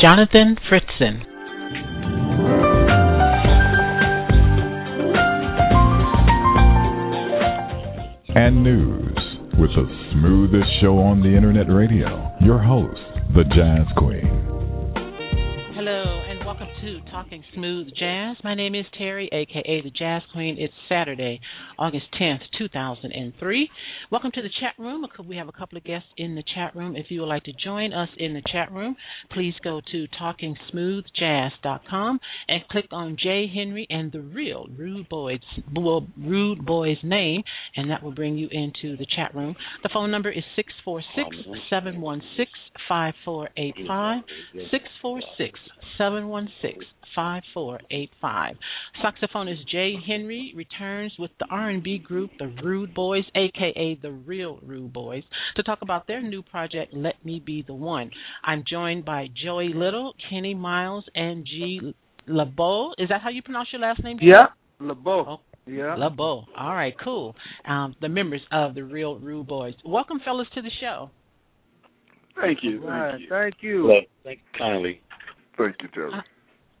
Jonathan Fritzen. and news with the smoothest show on the internet radio. Your host, the Jazz Queen. Hello and welcome to Talking Smooth Jazz. My name is Terry, aka the Jazz Queen. It's Saturday, August 10th, 2003. Welcome to the chat room. We have a couple of guests in the chat room. If you would like to join us in the chat room, please go to talkingsmoothjazz.com and click on J. Henry and the real Rude Boys Rude Boys name, and that will bring you into the chat room. The phone number is 646-716-5485. 646-716 5485. Saxophonist J. Henry returns with the R&B group The Rude Boys, aka The Real Rude Boys, to talk about their new project Let Me Be the One. I'm joined by Joey Little, Keni Myles, and Gee Labeaud. Is that how you pronounce your last name? G? Yeah, Labeaud. Oh. Yeah. Labeaud. All right, cool. Um, the members of the Real Rude Boys. Welcome, fellas, to the show. Thank you. Right, Thank you. thank you. Hello. Thank you kindly. Thank you, Terry.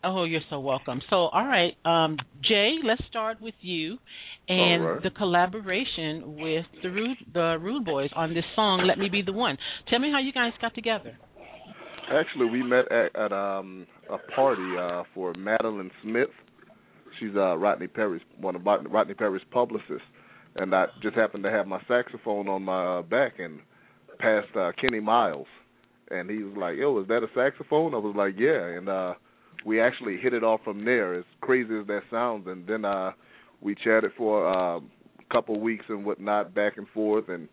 Oh, you're so welcome. So, all right, um, Jay, let's start with you and right. the collaboration with the Rude, the Rude Boys on this song "Let Me Be the One." Tell me how you guys got together. Actually, we met at, at um, a party uh, for Madeline Smith. She's uh, Rodney Perry's one of Rodney Rodney Perry's publicists, and I just happened to have my saxophone on my uh, back and passed uh, Keni Myles, and he was like, "Yo, is that a saxophone?" I was like, "Yeah," and uh, we actually hit it off from there. As crazy as that sounds, and then uh, we chatted for uh, a couple of weeks and whatnot, back and forth, and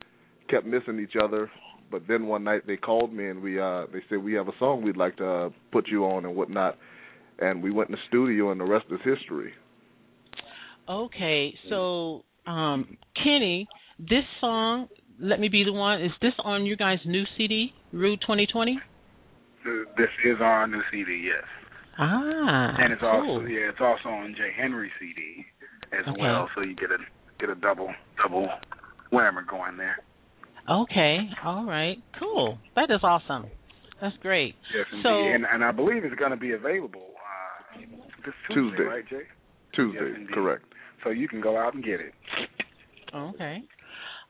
kept missing each other. But then one night they called me and we uh they said we have a song we'd like to uh, put you on and whatnot, and we went in the studio and the rest is history. Okay, so um, Keni, this song "Let Me Be the One" is this on your guys' new CD, Rude 2020? This is our new CD, yes, Ah, and it's cool. also yeah, it's also on Jay Henry CD as Okay. well. So you get a get a double double whammer going there. Okay, all right, cool. That is awesome. That's great. Yes, indeed. So- and and I believe it's going to be available uh, this Tuesday, Tuesday. right, Jay? Tuesday, Yes, correct. So you can go out and get it. Okay.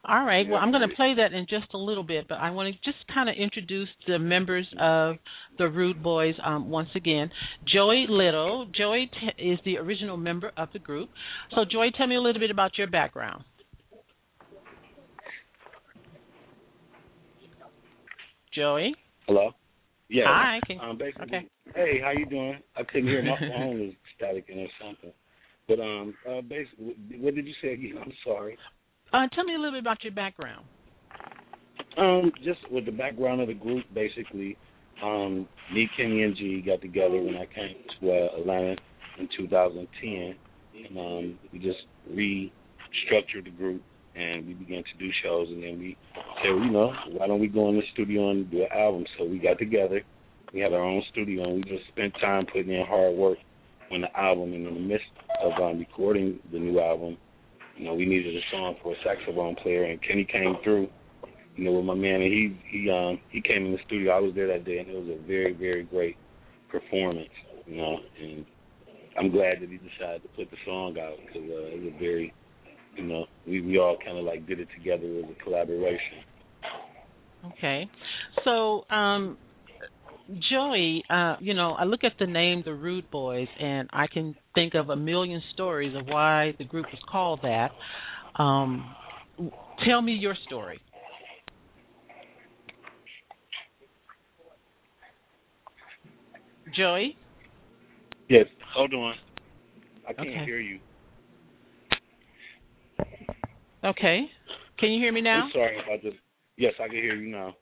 All right. Well, I'm going to play that in just a little bit, but I want to just kind of introduce the members of the Rude Boys um, once again. Joey Little. Joey t- is the original member of the group. So, Joey, tell me a little bit about your background. Joey. Hello. Yeah. Hi. Can, Um, okay. hey, how you doing? I couldn't hear my phone was staticking or something. But um, uh, basically, what did you say again? I'm sorry. Uh, tell me a little bit about your background. Um, just with the background of the group, basically, um, me, Keni, and G got together when I came to uh, Atlanta in 2010, and um, we just restructured the group and we began to do shows. And then we said, well, you know, why don't we go in the studio and do an album? So we got together. We had our own studio, and we just spent time putting in hard work on the album. And in the midst of um, recording the new album, you know, we needed a song for a saxophone player, and Keni came through you know, with my man, and he he um he came in the studio. I was there that day, and it was a very very great performance, you know. And I'm glad that he decided to put the song out because uh, it was a very, you know, we we all kind of like did it together as a collaboration. Okay. So, um Joey, uh, you know, I look at the name the Rude Boys and I can think of a million stories of why the group was called that. Um tell me your story. Joey? Yes. Hold on. I can't Okay. hear you. Okay. Can you hear me now? I'm sorry if I just. Yes, I can hear you now.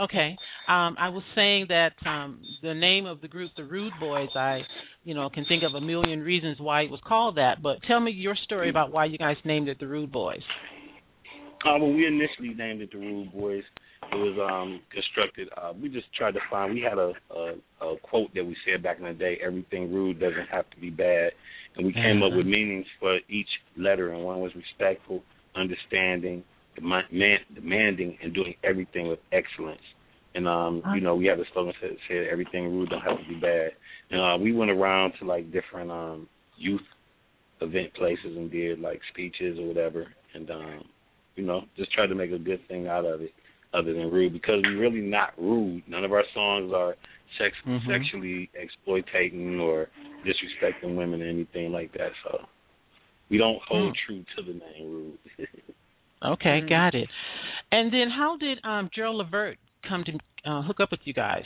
Okay. Um, I was saying that um, the name of the group, the Rude Boys, I, you know, can think of a million reasons why it was called that. But tell me your story about why you guys named it the Rude Boys. Uh, when we initially named it the Rude Boys, it was um constructed. Uh, we just tried to find. We had a, a a quote that we said back in the day: "Everything rude doesn't have to be bad," and we came up with Mm-hmm. meanings for each letter. And one was respectful, understanding, demand, demanding, and doing everything with excellence. And um, you know, we had a slogan that said, "Everything rude don't have to be bad." And uh, we went around to like different um youth event places and did like speeches or whatever, and um, you know, just tried to make a good thing out of it other than rude because we're really not rude. None of our songs are sex Mhm. sexually exploiting or disrespecting women or anything like that. So we don't hold Mm. true to the name rude. Okay, Mm-hmm. got it. And then how did um, Gerald Levert come to uh, hook up with you guys?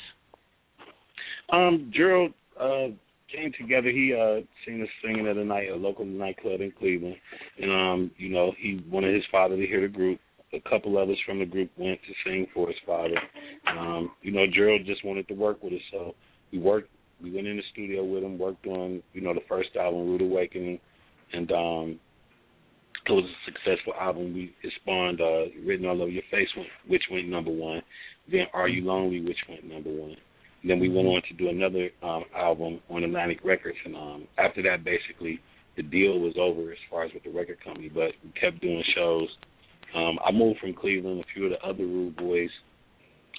um, Gerald uh came together. He uh seen us singing at a night, a local nightclub in Cleveland, and um, you know, he wanted his father to hear the group. A couple us from the group went to sing for his father. Um, you know, Gerald just wanted to work with us, so we worked. We went in the studio with him, worked on you know the first album, Rude Awakening, and um, it was a successful album. We spawned uh, Written All Over Your Face, which went number one. Then Are You Lonely, which went number one. And then we went on to do another um, album on Atlantic Records, and um, after that, basically, the deal was over as far as with the record company. But we kept doing shows. Um, I moved from Cleveland. A few of the other Rude Boys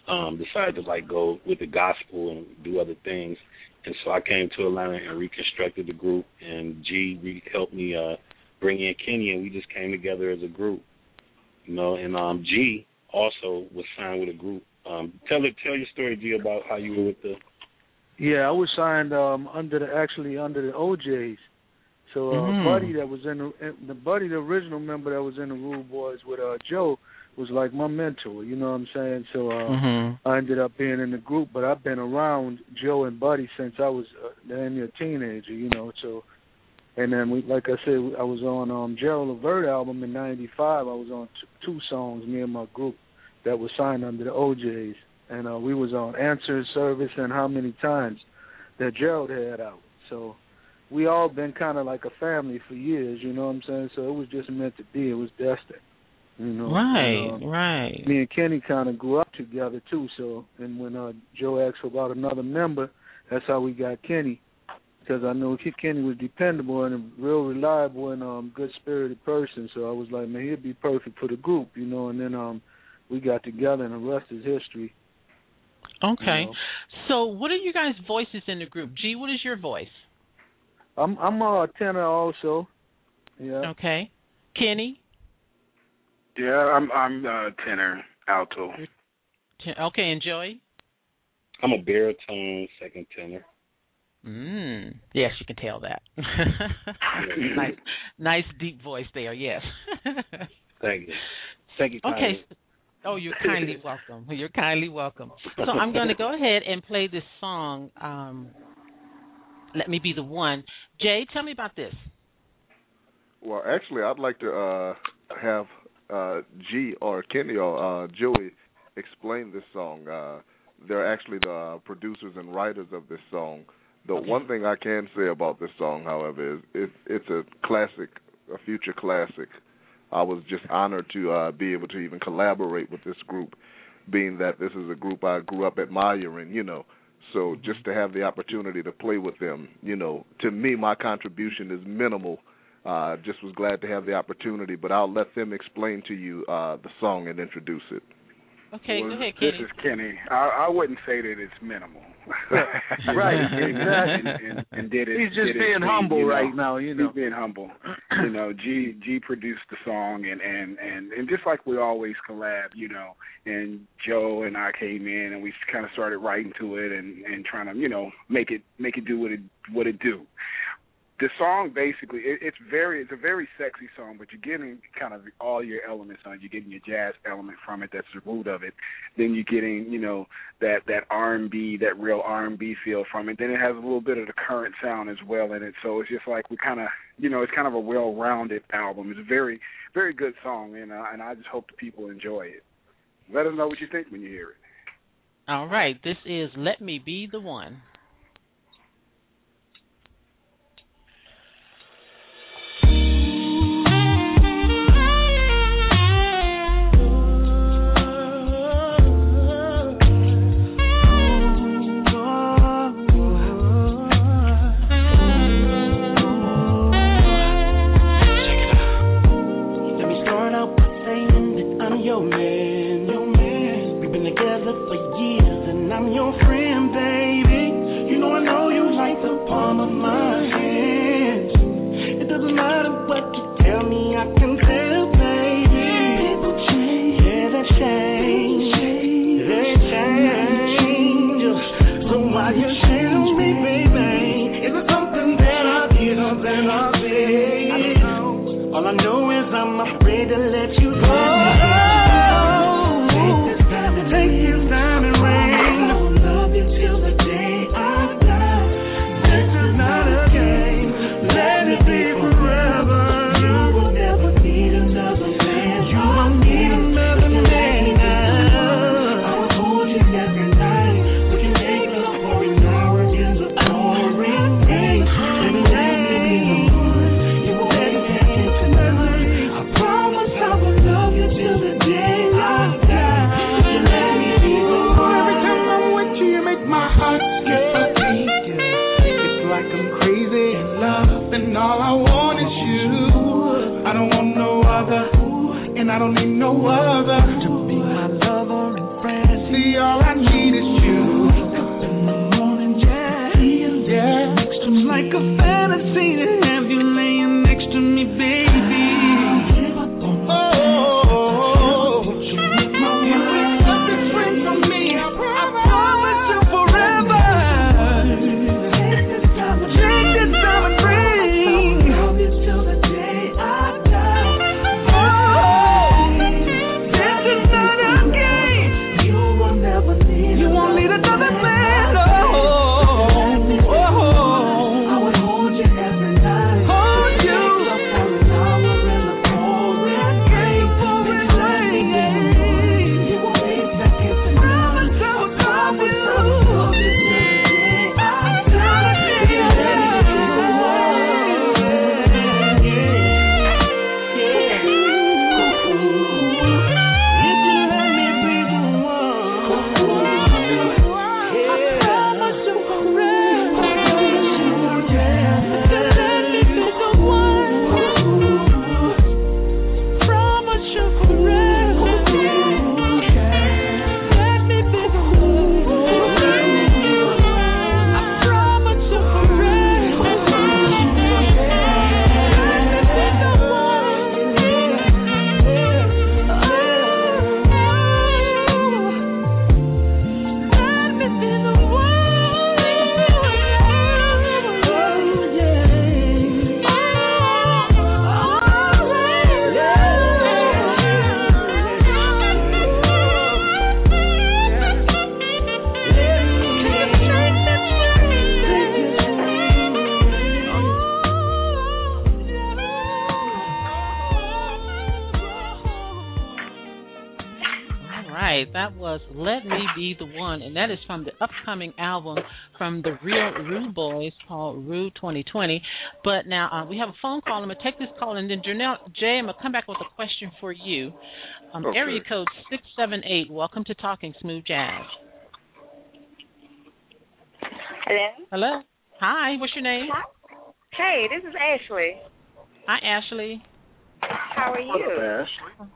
um, decided to like go with the gospel and do other things, and so I came to Atlanta and reconstructed the group. And G helped me uh, bring in Keni, and we just came together as a group. You know, and um, G also was signed with a group. Um, tell it, tell your story, G, about how you were with the Yeah, I was signed um under the actually under the O'Jays. So uh Mhm. Buddy that was in the the Buddy the original member that was in the Rude Boys with uh Joe was like my mentor, you know what I'm saying? So uh Mm-hmm. I ended up being in the group, but I've been around Joe and Buddy since I was uh, damn near a teenager, you know. So, and then we, like I said, I was on um Gerald Levert album in '95. I was on t- two songs, me and my group, that was signed under the O'Jays, and uh we was on Answer Service and How Many Times that Gerald had out. So. We all been kind of like a family for years, you know what I'm saying? So it was just meant to be. It was destined, you know. Right, And, uh, right. me and Keni kind of grew up together too. So, and when uh, Joe asked for about another member, that's how we got Keni, because I knew Keni was dependable and a real reliable and um good spirited person. So I was like, man, he'd be perfect for the group, you know. And then um we got together, and the rest is history. Okay. You know. So, what are you guys' voices in the group? G, what is your voice? I'm I'm a tenor also. Yeah. Okay. Keni? Yeah, I'm I'm uh, tenor, alto. Ten- Okay, and Joey? I'm a baritone second tenor. Mm. Yes, you can tell that. nice, nice deep voice there. Yes. Thank you. Thank you. okay. Oh, you're kindly welcome. You're kindly welcome. So I'm going to go ahead and play this song. Um, Let me be the one. Jay, tell me about this. Well, actually, I'd like to uh, have uh, G or Keni or uh, Joey explain this song. Uh, they're actually the producers and writers of this song. The Okay. one thing I can say about this song, however, is it, it's a classic, a future classic. I was just honored to uh, be able to even collaborate with this group, being that this is a group I grew up admiring, you know. So just to have the opportunity to play with them, you know, to me, my contribution is minimal. Uh, just was glad to have the opportunity, but I'll let them explain to you uh, the song and introduce it. Okay, Well, go ahead, Keni. This Keni. is Keni. I, I wouldn't say that it's minimal. Right, and, exactly. and, and did it. He's just did it being clean, humble you know. right now, you know. He's being humble. you know, G G produced the song and and and and just like we always collab, you know. And Joe and I came in and we kind of started writing to it and and trying to you know make it make it do what it what it do. The song basically it, it's very it's a very sexy song, but you're getting kind of all your elements on. You're getting your jazz element from it. That's the root of it. Then you're getting you know that that R&B, that real R&B feel from it. Then it has a little bit of the current sound as well in it. So it's just like we kind of, you know, it's kind of a well-rounded album. It's a very, very good song, and uh, and I just hope the people enjoy it. Let us know what you think when you hear it. All right, this is Let Me Be the One. From the upcoming album from the Real Rude Boys called Rude 2020. But now uh, we have a phone call. I'm going to take this call, and then Janelle, Jay, I'm going to come back with a question for you. Um, okay. Area code 678. Welcome to Talking Smooth Jazz. Hello. Hello. Hi. What's your name? Hi. Hey, this is Ashley. Hi, Ashley. How are you? What's Ashley?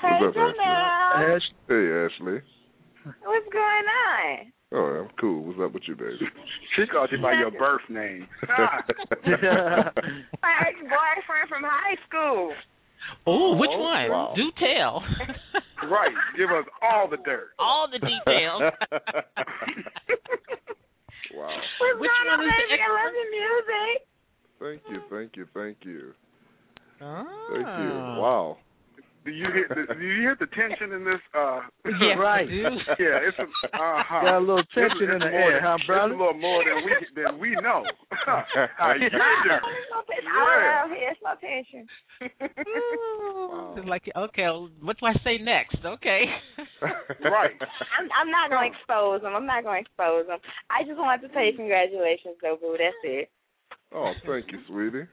Hey, Janelle. Ash- hey, Ashley. What's going on? Oh, I'm cool. What's up with you, baby? She called you by your birth name. My ex-boyfriend from high school. Oh, which one? Wow. Do tell. right. Give us all the dirt. All the details. wow. What's Which going on, one is the baby? I love your music. Thank you, thank you, thank you. Ah. Thank you. Wow. Do you hear the, do you hear the tension in this? Uh, Yeah, Right. Yeah, it's a, uh-huh. Got a little tension it's in the more air, than- huh, brother? It's a little more than we than we know. How you doing? yeah. Oh, here's my pension. wow. It's like okay, what do I say next? Okay. right. I'm I'm not going to expose them. I'm not going to expose them. I just wanted to say congratulations, though, boo. That's it. Oh, thank you, sweetie.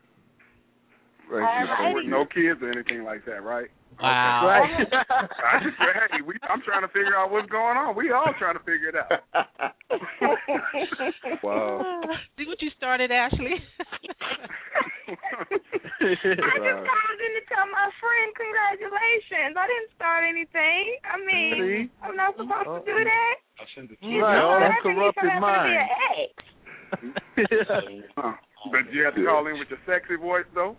Thank you. So no kids or anything like that, right? Wow. Right. I just hey, we, I'm trying to figure out what's going on. We all trying to figure it out. wow. See what you started, Ashley. I just called in to tell my friend congratulations. I didn't start anything. I mean, I'm not supposed to do that. I sent it to you. Right. No, that's corrupted mind. huh. But you have to call in with your sexy voice, though.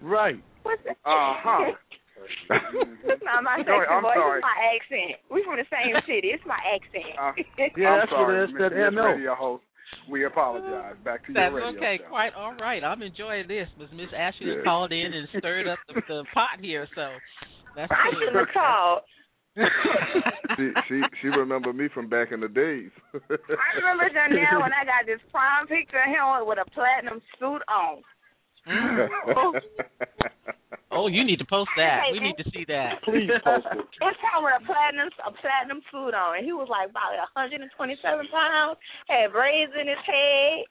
Right. Uh huh. It's not my sexy I'm voice. Sorry. It's my accent. We from the same city. It's my accent. Uh, yeah, I'm that's sorry, what it is. That Miss MO. Radio host. We apologize. Back to That's your radio okay. show. Quite all right. I'm enjoying this. Miss Miss Ashley Yeah. called in and stirred up the, the pot here, so that's I good. shouldn't have called. she she she remember me from back in the days. I remember Janelle when I got this prime picture of him with a platinum suit on. Mm. Oh, you need to post that. We need to see that. Please post it. It's him with a platinum a platinum suit on, and he was like about 127 pounds, had braids in his head.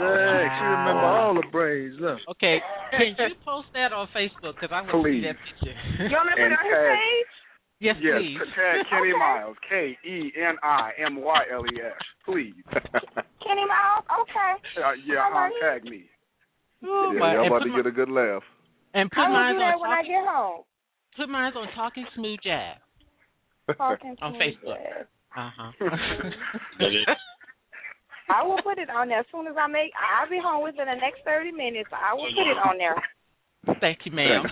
Hey, she remember all the braids. Look. Okay, can you post that on Facebook? Because I want to see that picture. You want me to put it on his And page? yes, Yes, please. tag Keni Okay. Myles. K E N I M Y L E S. Please. Keni Myles? Okay. Uh, yeah, huh, tag me. Oh, yeah, my- y'all and about put to my- get a good laugh. And put I will mine do that on when I get home. put mine on Talking Smooth Jazz Talking on Facebook. you. Uh huh. I will put it on there as soon as I make. I'll be home within the next thirty minutes. I will put it on there. Thank you, ma'am.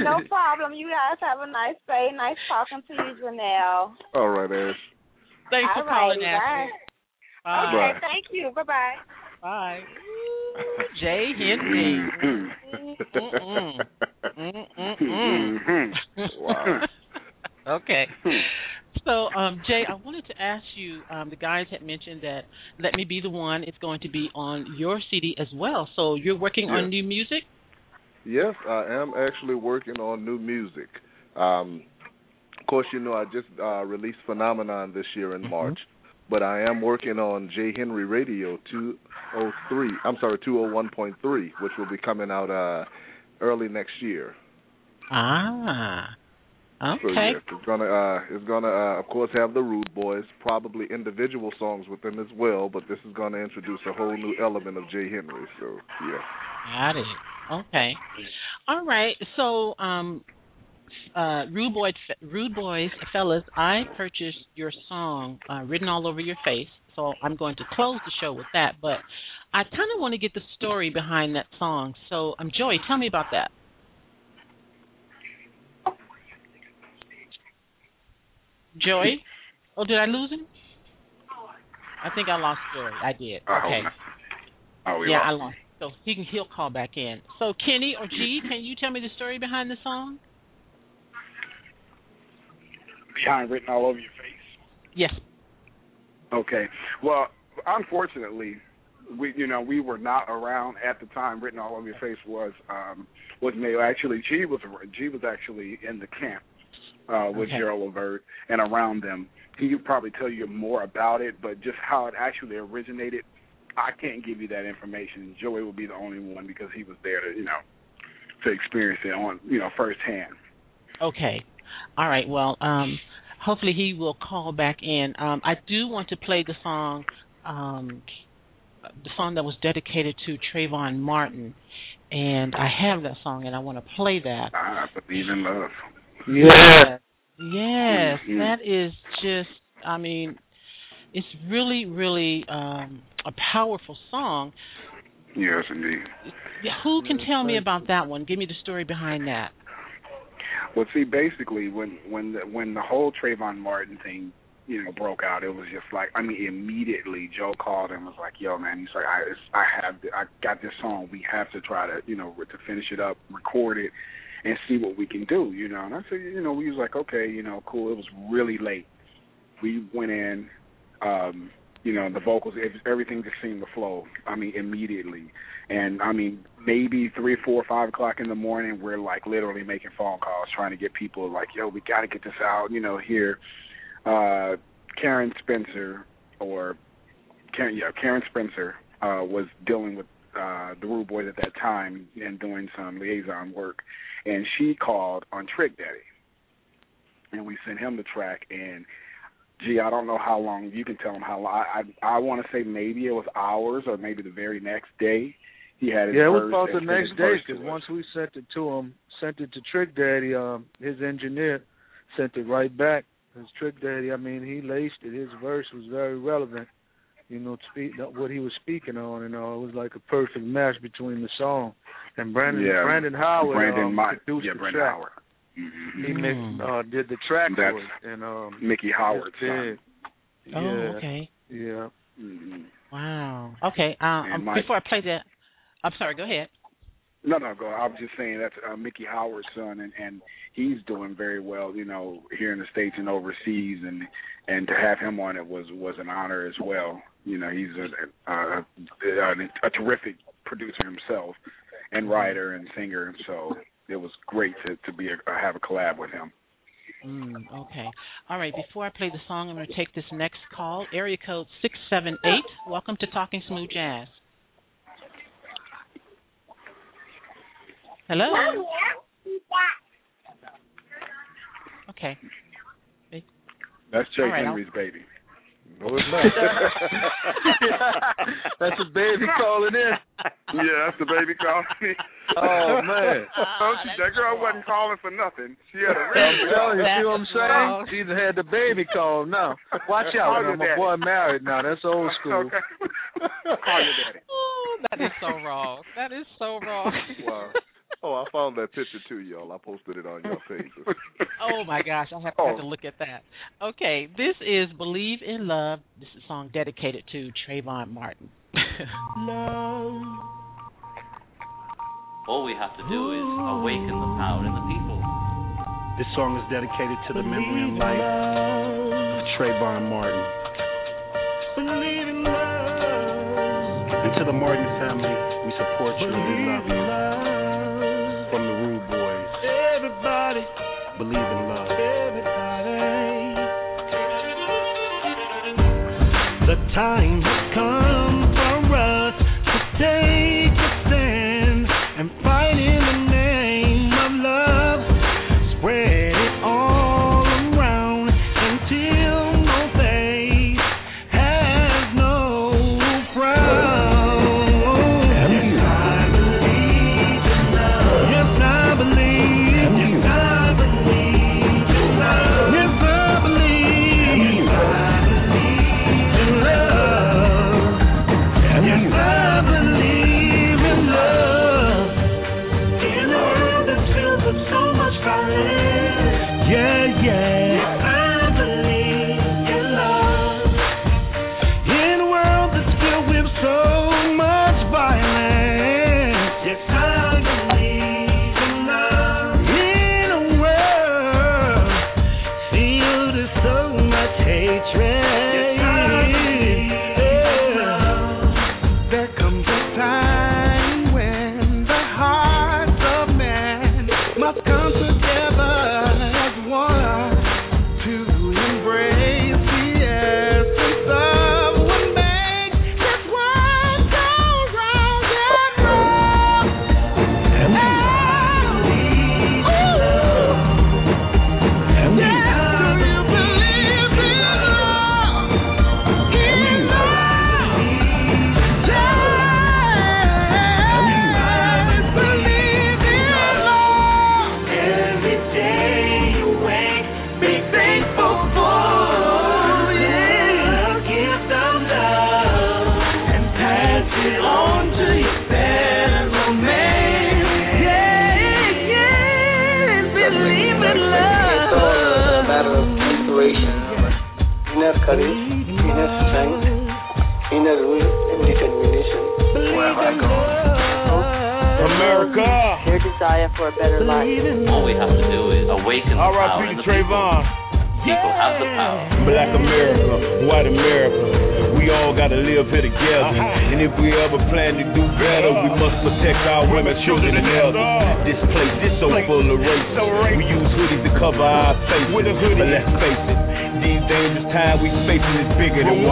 No problem. You guys have a nice day. Nice talking to you, Janelle. All right, Ash. Thanks for All calling, righty, Ashley. bye. Bye. Okay, Bye. thank you. Bye bye. Bye. J. Henry. Mm-mm. Wow. okay. So, um, Jay, I wanted to ask you. Um, the guys had mentioned that "Let Me Be the One" is going to be on your CD as well. So you're working Yeah. on new music. Yes, I am actually working on new music. Um, of course, you know I just uh, released Phenomenon this year in Mhm. March, but I am working on J Henry Radio 203. I'm sorry, 201.3, which will be coming out uh, early next year. Ah. So Okay. yes, it's gonna uh, it's gonna uh, of course have the Rude Boys, probably individual songs with them as well, but this is gonna introduce a whole new element of J Henry. So yeah. Got it. Okay. All right. So, um, uh, Rude Boys, Rude Boys, fellas, I purchased your song, uh, "Written All Over Your Face." So I'm going to close the show with that. But I kind of want to get the story behind that song. So, um, Joey, tell me about that. Joey? Oh, did I lose him? I think I lost Joey. I did. Okay. Oh, Yeah, lost. I lost. So he can he'll call back in. So Keni or G, can you tell me the story behind the song? Behind written all over your face. Yes. Okay. Well, unfortunately, we you know we were not around at the time. Written all over your face was um was made. Actually, G was G was actually in the camp uh with Okay. Gerald Levert and around them. He could probably tell you more about it, but just how it actually originated, I can't give you that information. Joey will be the only one because he was there to you know to experience it on you know firsthand. Okay. All right. Well, um, hopefully he will call back in. Um, I do want to play the song, um, the song that was dedicated to Trayvon Martin, and I have that song, and I want to play that. I believe in love. Yeah. Yes, Mhm. that is just. I mean, it's really, really um, a powerful song. Yes, indeed. Who can tell me about that one? Give me the story behind that. Well, see, basically, when when the, when the whole Trayvon Martin thing, you know, broke out, it was just like, I mean, immediately Joe called and was like, "Yo, man," he's like, "I I have I got this song. We have to try to, you know, to finish it up, record it, and see what we can do." You know, and I said, you know, we was like, okay, you know, cool. It was really late. We went in, um, you know, the vocals, everything just seemed to flow. I mean, immediately. And I mean, maybe three, four, five o'clock in the morning, we're like literally making phone calls, trying to get people like, yo, we got to get this out. You know, here, uh, Karen Spencer or Karen, yeah, Karen Spencer uh, was dealing with uh, the Rude Boys at that time and doing some liaison work, and she called on Trick Daddy, and we sent him the track and gee, I don't know how long. You can tell him how long. I I, I want to say maybe it was hours or maybe the very next day. He had his yeah, it was about the next day because once we sent it to him, sent it to Trick Daddy, um, his engineer sent it right back. His Trick Daddy, I mean, he laced it. His verse was very relevant, you know, speak what he was speaking on, and all. It was like a perfect match between the song and Brandon yeah, Brandon Howard Brandon um, yeah, Brandon track. Howard. Mm-hmm. He mixed, uh, did the track That's for it, and um, Miki Howard's son. Oh, okay. Yeah. Mm-hmm. Wow. Okay. Um, my- before I play that, I'm sorry. Go ahead. No, no, go. I was just saying that's uh, Miki Howard's son, and and he's doing very well, you know, here in the states and overseas, and and to have him on it was was an honor as well. You know, he's a a, a, a terrific producer himself, and writer and singer. So it was great to to be a, have a collab with him. Mm, okay. All right. Before I play the song, I'm going to take this next call. Area code six seven eight. Welcome to Talking Smooth Jazz. Hello. Okay. That's Jay right, Henry's baby. No, it's not. That's a baby calling in. yeah, that's the baby calling me. Oh man. Oh, she, that girl wasn't calling for nothing. She had a I'm real telling you, see what I'm saying? wrong. She either had the baby call now. Watch out, Call your now, my daddy. boy married now. That's old school. Okay. Call your daddy. Oh, that is so wrong. That is so wrong. wow. Oh, I found that picture too, y'all. I posted it on your pages. Oh my gosh, I have, I have to oh. look at that. Okay, this is "Believe in Love." This is a song dedicated to Trayvon Martin. love. All we have to do is awaken the power in the people. This song is dedicated to the memory and life of Trayvon Martin. Believe in love. And to the Martin family, we support you and we love you. Believe in love. The time has come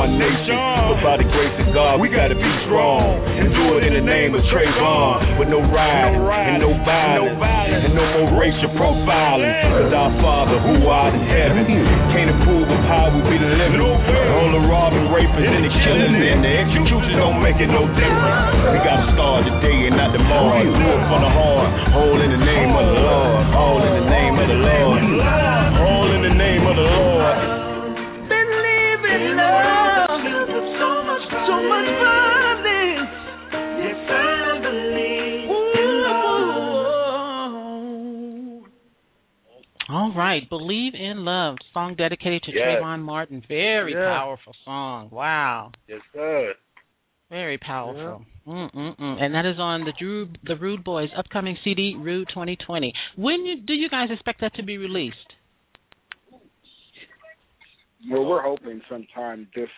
one nation. But by the grace of God, we gotta be strong and do it in the name of Trayvon. With no rioting and no violence and no more racial profiling. Cause our Father who art in heaven can't approve of how we be living. All the robbing, raping, and the killing and the executions don't make it no difference. We gotta start today and not tomorrow. Do it for the heart. Dedicated to Yes. Trayvon Martin. Very Yeah. powerful song. Wow, Yes, sir. very powerful. Mm-mm-mm. And that is on the Drew, the Rude Boys upcoming CD, Rude 2020. When you, do you guys expect that to be released? Well, we're hoping sometime this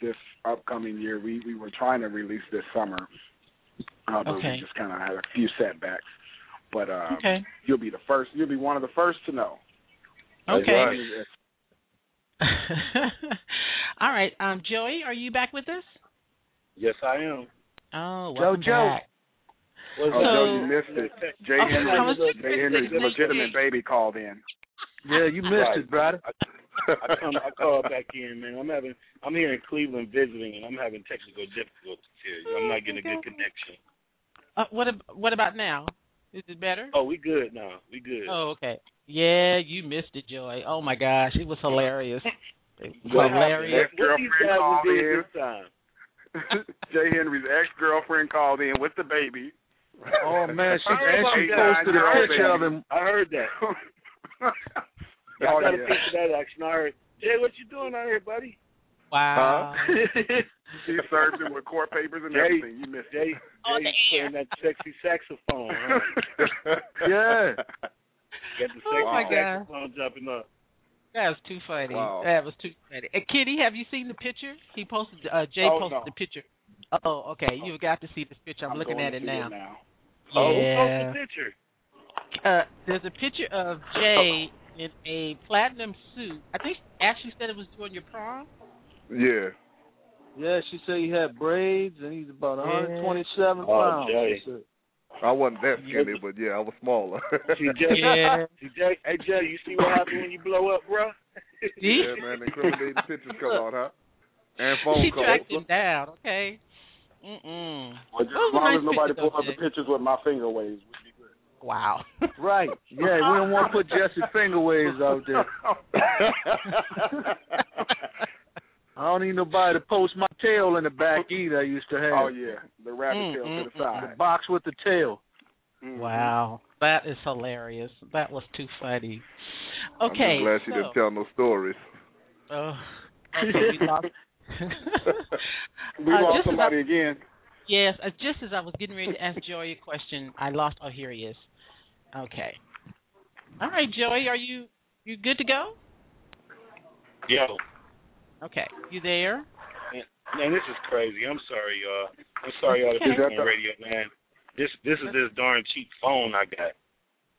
this upcoming year. We we were trying to release this summer, uh, but Okay. we just kind of had a few setbacks. But uh, Okay. you'll be the first. You'll be one of the first to know. Okay. It's- All right, um, Joey, are you back with us? Yes, I am. Oh, Joe, welcome Joe. back. Oh, Joe, you missed it. Jay Oh, Henry, was J. Henry's legitimate baby called in. Yeah, you missed Right. it, brother. I come, I call back in, man. I'm having, I'm here in Cleveland visiting, and I'm having technical difficulties here. I'm not getting a good connection. Uh, what ab- what about now? Is it better? Oh, we good now. We good. Oh, okay. Yeah, you missed it, Joy. Oh my gosh, it was hilarious. It was What hilarious. happened? What these Girlfriend called in. this time? J. Henry's ex girlfriend called in with the baby. Oh man, she I heard and she that. posted a I heard picture that. of him. I heard that. oh I got a yeah. picture of that action. I heard. Jay, what you doing out here, buddy? Wow. He served him with court papers and Jay- everything. You missed Jay, it. On Jay's playing that sexy saxophone. Huh? Yeah. Got the Oh, sexy my God. saxophone jumping up. That was too funny. Wow. That was too funny. Kitty, have you seen the picture? He posted. Uh, Jay Oh, posted no. the picture. Oh, okay. You've got to see this picture. I'm, I'm looking at it to now. now. Oh, who posted the picture? Uh, there's a picture of Jay in a platinum suit. I think Ashley said it was during your prom. Yeah. Yeah, she said he had braids and he's about 127 Oh, pounds. Jay. I wasn't that skinny, but yeah, I was smaller. See, Jay, Yeah. see, Jay, hey, Jay, you see what happened when you blow up, bro? Yeah, man, incriminating pictures come out, huh? And phone she calls. tracked him down. Okay. Mm-mm. Well, just as long nice as nobody pictures, pull up the pictures with my finger waves, we'd be good. Wow. Right. Yeah, we don't want to put Jesse finger waves out there. I don't need nobody to post my tail in the back either. I used to have oh yeah, the rabbit Mm, tail mm, to the mm, side. the box with the tail. Mhm. Wow. That is hilarious. That was too funny. I'm Okay. glad she so, didn't tell no stories. Oh, okay, we lost. We Uh, lost just somebody again. Yes, uh, just as I was getting ready to ask Joey a question, I lost. Oh, here he is. Okay. All right, Joey, are you you good to go? Yo, Okay, you there? man, this is crazy. I'm sorry, y'all. I'm sorry, y'all. Okay. This is on radio, man. This this is this darn cheap phone I got.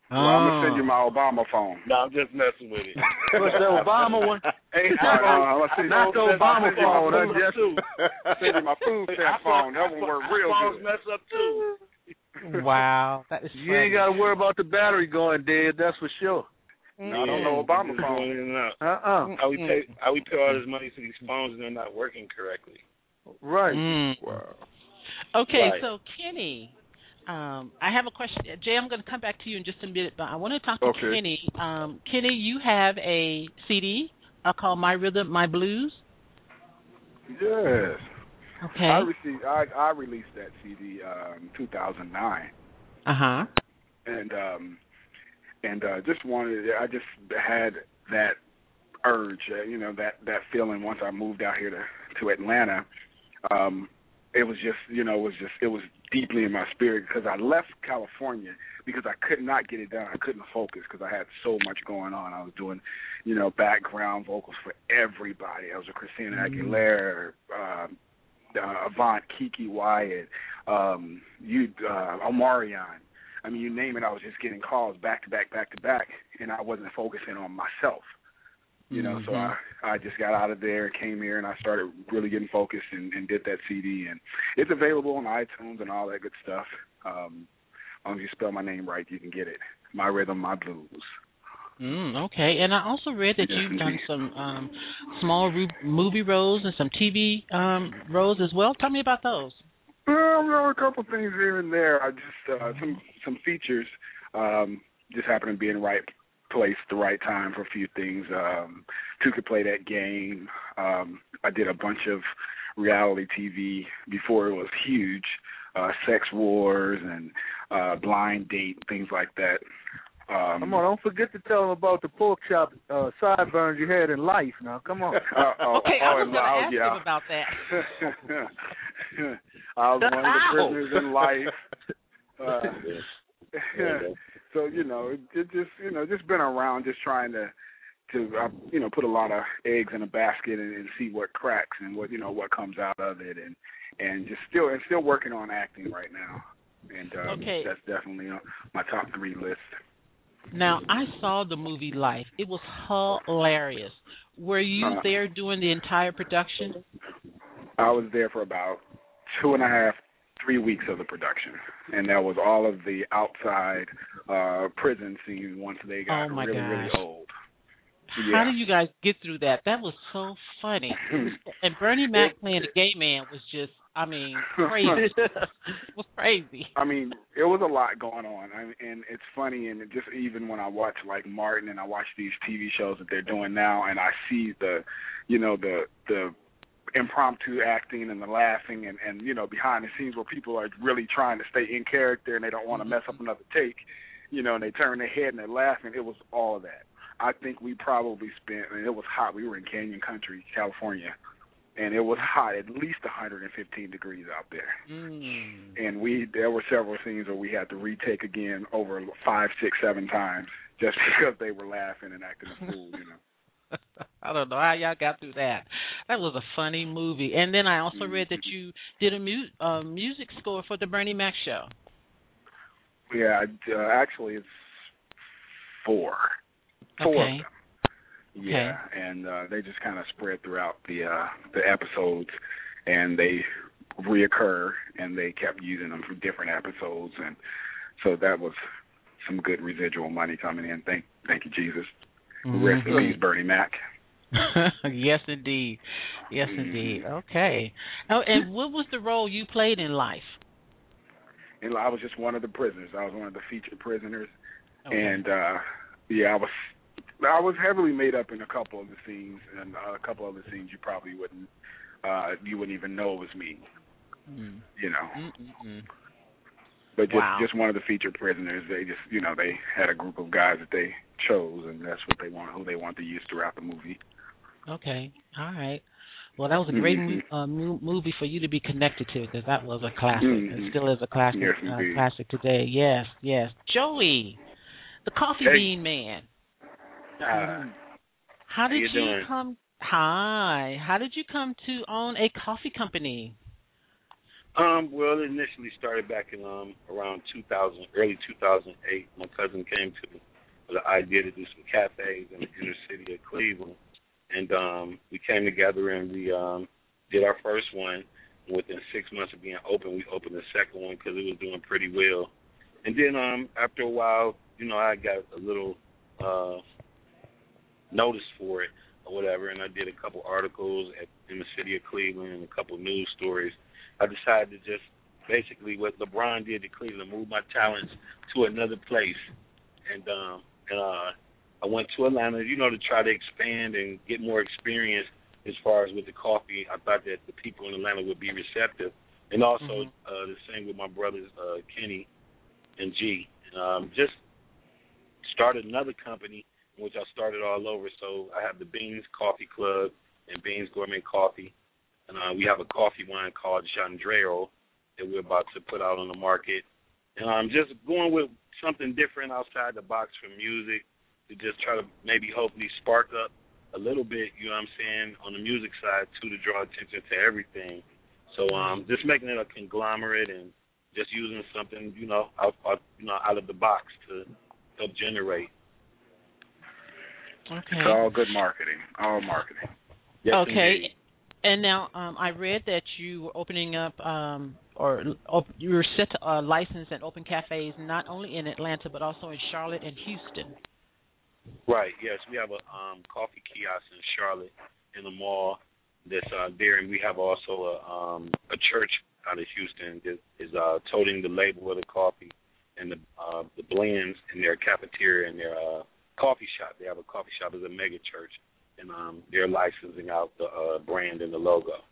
Well, I'm gonna send you my Obama phone. No, I'm just messing with it. What's the Obama one? Hey, All right, uh, let's see. Not the Obama send you my phone, food huh, Jesse? stamp- Send you my food stamp phone. That one work real phones good. mess up too. Wow, that is. You ain't got to worry about the battery going dead. That's for sure. No, I don't know Obama It's phone. going in and out. Uh-uh. How we pay how we pay all this money to these phones and they're not working correctly. Right. Mm. Wow. Okay, Right. so Keni, um, I have a question. Jay, I'm going to come back to you in just a minute, but I want to talk to Okay. Keni. Um, Keni, you have a CD uh, called My Rhythm, My Blues. Yes. Okay. I received. I I released that CD um, 2009, Uh huh. and um, and uh, just wanted. I just had that urge, uh, you know, that that feeling once I moved out here to to Atlanta. Um, it was just, you know, it was just, it was deeply in my spirit because I left California because I could not get it done. I couldn't focus because I had so much going on. I was doing, you know, background vocals for everybody. I was a Christina Mm-hmm. Aguilera, um, uh, Avant, Keke Wyatt, um, you, uh, Omarion. I mean, you name it. I was just getting calls back to back, back to back, and I wasn't focusing on myself. You know, so I I just got out of there, came here, and I started really getting focused and, and did that CD, and it's available on iTunes and all that good stuff. Um, as long as you spell my name right, you can get it. My rhythm, my blues. Mm, okay, and I also read that Yes, you've done some um, small ru- movie roles and some TV um, roles as well. Tell me about those. Well, there were a couple things here and there. I just uh, some some features um, just happened to be in the right place the right time for a few things. Um, two could play that game. Um, I did a bunch of reality TV before it was huge, uh, sex wars and uh, blind date things like that. Um, Come on, don't forget to tell them about the pork chop uh, sideburns you had in life. Now, come on. Uh, oh, okay, oh, I was going to I'll- ask yeah. him about that. I was one of the prisoners in life. Uh, so you know, it, it just you know, just been around, just trying to to uh, you know put a lot of eggs in a basket and, and see what cracks and what you know what comes out of it, and and just still and still working on acting right now, and um, Okay. that's definitely on my top three list. Now, I saw the movie Life. It was hilarious. Were you Uh, there during the entire production? I was there for about two and a half, three weeks of the production, and that was all of the outside uh prison scenes once they got Oh, really, really gosh. old. How did you guys get through that? That was so funny. And Bernie Mac playing the gay man was just, I mean, crazy. it was crazy. I mean, it was a lot going on, I and it's funny. And it just even when I watch like Martin and I watch these TV shows that they're doing now, and I see the, you know, the the impromptu acting and the laughing and and you know behind the scenes where people are really trying to stay in character and they don't want to mm-hmm. mess up another take, you know, and they turn their head and they're laughing. It was all of that. I think we probably spent. I mean, it was hot. We were in Canyon Country, California, and it was hot, at least 115 degrees out there. Mm. And we there were several scenes where we had to retake again over five, six, seven times just because they were laughing and acting a fool, you know. I don't know how y'all got through that. That was a funny movie. And then I also read that you did a mu- uh, music score for the Bernie Mac show. Yeah, uh, actually it's four, four Okay. of them. Yeah, and uh, they just kind of spread throughout the uh, the episodes, and they reoccur, and they kept using them for different episodes, and so that was some good residual money coming in. Thank, thank you, Jesus. Rest in peace, Bernie Mac. yes, indeed. Yes, Mm-hmm. indeed. Okay. Oh, and what was the role you played in life? and I was just one of the prisoners. I was one of the featured prisoners, Okay. and uh yeah, I was I was heavily made up in a couple of the scenes, and uh, a couple of the scenes you probably wouldn't uh you wouldn't even know it was me, Mm. you know. Mm-mm-mm. But just Wow. just one of the featured prisoners. They just you know they had a group of guys that they chose, and that's what they want who they want to use throughout the movie. Okay. All right. Well, that was a great Mhm. uh, movie for you to be connected to because that was a classic. Mhm. It still is a classic. Yes, uh, classic today. Yes, yes. Joey, the coffee Hey. bean man. Uh, How did you doing? come? Hi. How did you come to own a coffee company? Um, well, it initially started back in um around 2000, early 2008. My cousin came to me with the idea to do some cafes in the inner city of Cleveland, and um we came together and we um did our first one. And within six months of being open, we opened the second one because it was doing pretty well. And then um after a while, you know, I got a little uh notice for it or whatever, and I did a couple articles at, in the city of Cleveland and a couple news stories. I decided to just basically what LeBron did to Cleveland, move my talents to another place, and um, and uh, I went to Atlanta, you know, to try to expand and get more experience as far as with the coffee. I thought that the people in Atlanta would be receptive, and also uh, the same with my brothers uh, Keni and Gee. Um, just started another company which I started all over. So I have the Beanz Coffee Club and Beanz Gourmet Coffee, and uh, we have a coffee wine called Chandrero, that we're about to put out on the market. And I'm just going with something different outside the box for music to just try to maybe hopefully spark up a little bit, you know what I'm saying, on the music side too to draw attention to everything. So um just making it a conglomerate and just using something, you know, out, out you know, out of the box to help generate. Okay. It's all good marketing. All marketing. Yes, okay. indeed. And now um, I read that you were opening up, um, or op- you were set to uh, license and open cafes not only in Atlanta but also in Charlotte and Houston. Right. Yes, we have a um, coffee kiosk in Charlotte in the mall that's uh, there, and we have also a um, a church out of Houston that is uh, toting the label of the coffee and the uh, the blends in their cafeteria and their uh, coffee shop. They have a coffee shop as a mega church, and um, they're licensing out the uh, brand and the logo.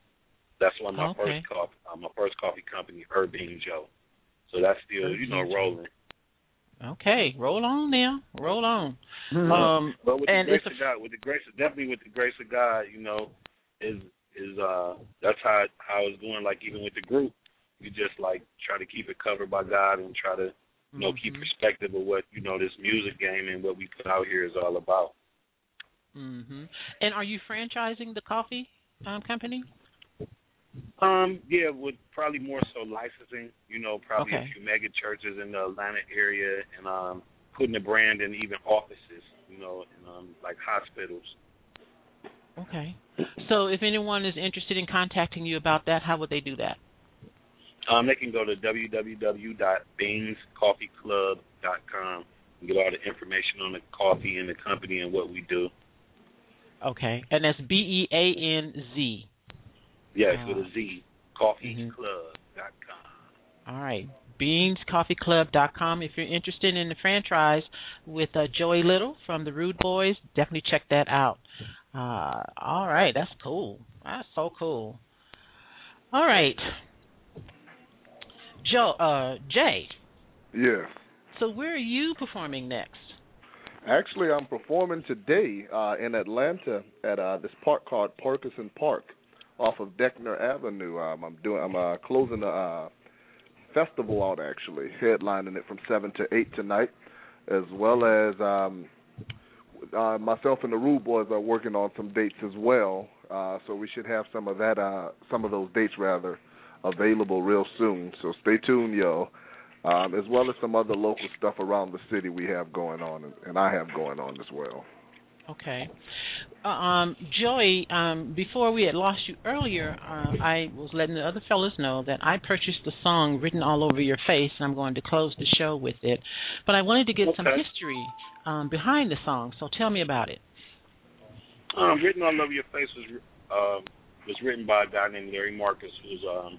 That's one of my Okay. first coffee, uh, my first coffee company, Urbane Joe. So that's still, you know, rolling. Okay, roll on now, roll on. Um, Um, but with and the grace it's a of God, with the grace, of, definitely with the grace of God, you know, is is uh that's how how it's going. Like even with the group, you just like try to keep it covered by God and try to you know keep Mhm. perspective of what you know this music game and what we put out here is all about. hmm And are you franchising the coffee um, company? Um, yeah, with probably more so licensing, you know, probably Okay. a few mega churches in the Atlanta area and um putting the brand in even offices, you know, in um like hospitals. Okay. So if anyone is interested in contacting you about that, how would they do that? Um, they can go to www.beanzcoffeeclub.com and get all the information on the coffee and the company and what we do. Okay, and that's B E A N Z. Yes, Uh, with a Z, mhm. coffeeclub.com. All right. BeanzCoffeeClub.com. If you're interested in the franchise with uh, Joey Little from the Rude Boys, definitely check that out. Uh, all right, that's cool. That's so cool. All right, Joe, uh, Jay. Yes. So where are you performing next? Actually, I'm performing today uh, in Atlanta at uh, this park called Perkerson Park off of Deckner Avenue. Um, I'm doing. I'm uh, closing a uh, festival out actually, headlining it from seven to eight tonight, as well as um, uh, myself and the Rude Boys are working on some dates as well. Uh, so we should have some of that, uh, some of those dates rather, available real soon. So stay tuned, yo. Um, as well as some other local stuff around the city we have going on, and, and I have going on as well. Okay. Uh, um, Joey, um, before we had lost you earlier, uh, I was letting the other fellas know that I purchased the song "Written All Over Your Face," and I'm going to close the show with it. But I wanted to get some history um, behind the song, so tell me about it. Um, written all over your face was um was written by a guy named Larry Marcus, who's um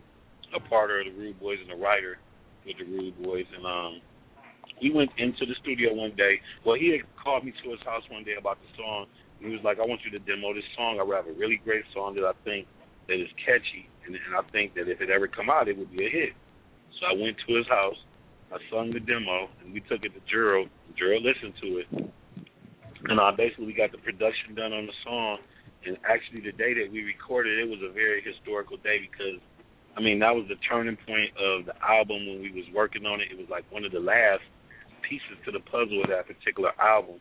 a part of the Rude Boys and a writer with the Rude Boys. And um, we went into the studio one day. Well, he had called me to his house one day about the song. And he was like, "I want you to demo this song. I have a really great song that I think that is catchy, and, and I think that if it ever come out, it would be a hit." So I went to his house. I sung the demo, and we took it to Gerald. Gerald listened to it, and uh, basically got the production done on the song. And actually, the day that we recorded it was a very historical day because, I mean, that was the turning point of the album when we was working on it. It was like one of the last pieces to the puzzle of that particular album,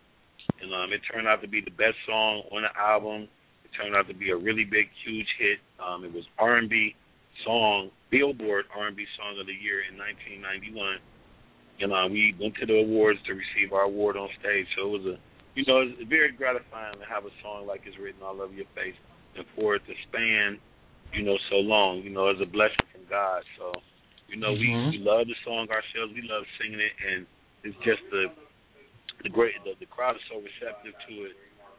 and um, it turned out to be the best song on the album. It turned out to be a really big, huge hit. Um, it was R&B song, Billboard R&B Song of the Year in 1991. And uh, we went to the awards to receive our award on stage. So it was a you know, it's very gratifying to have a song like it's written all over your face and for it to span, you know, so long. You know, it's a blessing from God. So, you know, Mhm. we we love the song ourselves. We love singing it, and it's just the the great the, the crowd is so receptive to it